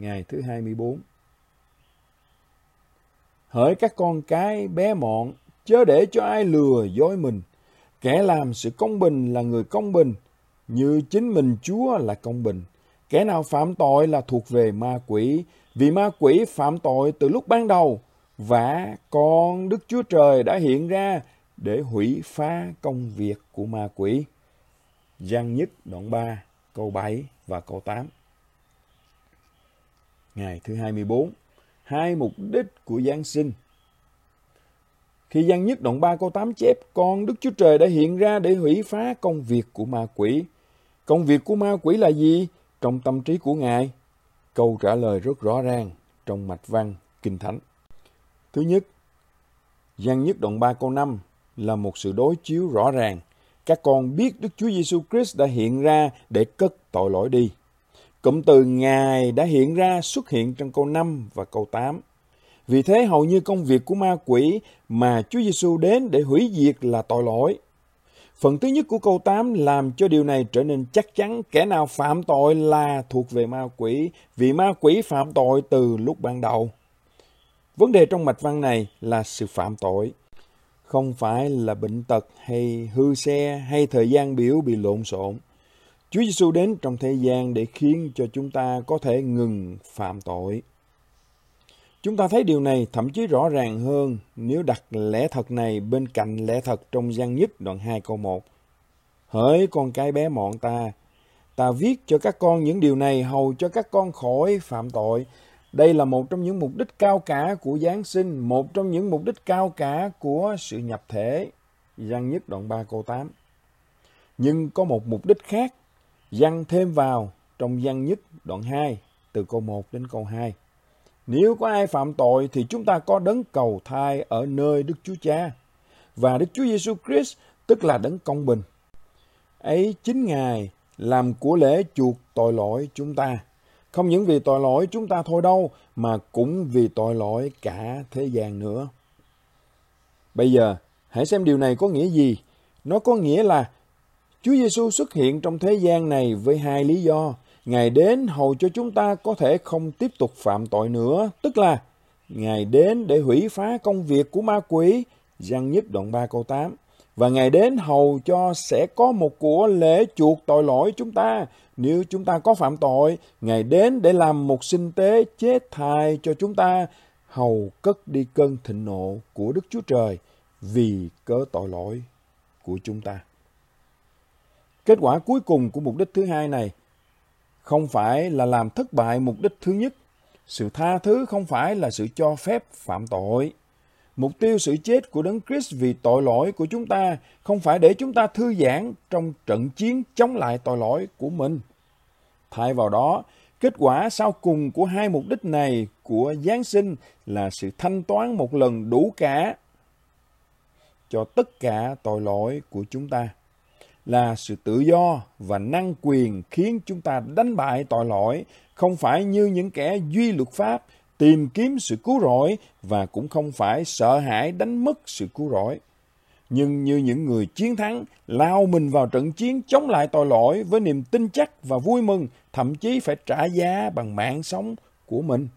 ngày thứ 24. Hỡi các con cái bé mọn, chớ để cho ai lừa dối mình. Kẻ làm sự công bình là người công bình, như chính mình Chúa là công bình. Kẻ nào phạm tội là thuộc về ma quỷ, vì ma quỷ phạm tội từ lúc ban đầu, và con Đức Chúa Trời đã hiện ra để hủy phá công việc của ma quỷ. Giăng nhất đoạn 3, câu 7 và câu 8. Ngày thứ 24, hai mục đích của Giáng sinh. Khi Giăng nhất đoạn 3 câu 8 chép, con Đức Chúa Trời đã hiện ra để hủy phá công việc của ma quỷ. Công việc của ma quỷ là gì? Trong tâm trí của Ngài, câu trả lời rất rõ ràng trong mạch văn Kinh Thánh. Thứ nhất, Giăng nhất đoạn 3 câu 5 là một sự đối chiếu rõ ràng. Các con biết Đức Chúa Giêsu Christ đã hiện ra để cất tội lỗi đi. Cụm từ Ngài đã hiện ra xuất hiện trong câu 5 và câu 8. Vì thế hầu như công việc của ma quỷ mà Chúa Giêsu đến để hủy diệt là tội lỗi. Phần thứ nhất của câu 8 làm cho điều này trở nên chắc chắn kẻ nào phạm tội là thuộc về ma quỷ, vì ma quỷ phạm tội từ lúc ban đầu. Vấn đề trong mạch văn này là sự phạm tội, không phải là bệnh tật hay hư xe hay thời gian biểu bị lộn xộn. Chúa Giêsu đến trong thế gian để khiến cho chúng ta có thể ngừng phạm tội. Chúng ta thấy điều này thậm chí rõ ràng hơn nếu đặt lẽ thật này bên cạnh lẽ thật trong gian nhất đoạn 2 câu 1. Hỡi con cái bé mọn ta, ta viết cho các con những điều này hầu cho các con khỏi phạm tội. Đây là một trong những mục đích cao cả của Giáng sinh, một trong những mục đích cao cả của sự nhập thể. Giang nhất đoạn 3 câu 8. Nhưng có một mục đích khác, dăng thêm vào trong văn nhất đoạn 2 từ câu 1 đến câu 2. Nếu có ai phạm tội thì chúng ta có đấng cầu thai ở nơi Đức Chúa Cha và Đức Chúa Giêsu Christ tức là đấng công bình. Ấy chính Ngài làm của lễ chuộc tội lỗi chúng ta. Không những vì tội lỗi chúng ta thôi đâu, mà cũng vì tội lỗi cả thế gian nữa. Bây giờ, hãy xem điều này có nghĩa gì. Nó có nghĩa là Chúa Giêsu xuất hiện trong thế gian này với hai lý do. Ngài đến hầu cho chúng ta có thể không tiếp tục phạm tội nữa, tức là Ngài đến để hủy phá công việc của ma quỷ, Giăng nhất đoạn 3 câu 8. Và Ngài đến hầu cho sẽ có một của lễ chuộc tội lỗi chúng ta. Nếu chúng ta có phạm tội, Ngài đến để làm một sinh tế chết thai cho chúng ta, hầu cất đi cơn thịnh nộ của Đức Chúa Trời vì cớ tội lỗi của chúng ta. Kết quả cuối cùng của mục đích thứ hai này không phải là làm thất bại mục đích thứ nhất. Sự tha thứ không phải là sự cho phép phạm tội. Mục tiêu sự chết của Đấng Christ vì tội lỗi của chúng ta không phải để chúng ta thư giãn trong trận chiến chống lại tội lỗi của mình. Thay vào đó, kết quả sau cùng của hai mục đích này của Giáng sinh là sự thanh toán một lần đủ cả cho tất cả tội lỗi của chúng ta là sự tự do và năng quyền khiến chúng ta đánh bại tội lỗi, không phải như những kẻ duy luật pháp tìm kiếm sự cứu rỗi và cũng không phải sợ hãi đánh mất sự cứu rỗi. Nhưng như những người chiến thắng lao mình vào trận chiến chống lại tội lỗi với niềm tin chắc và vui mừng, thậm chí phải trả giá bằng mạng sống của mình.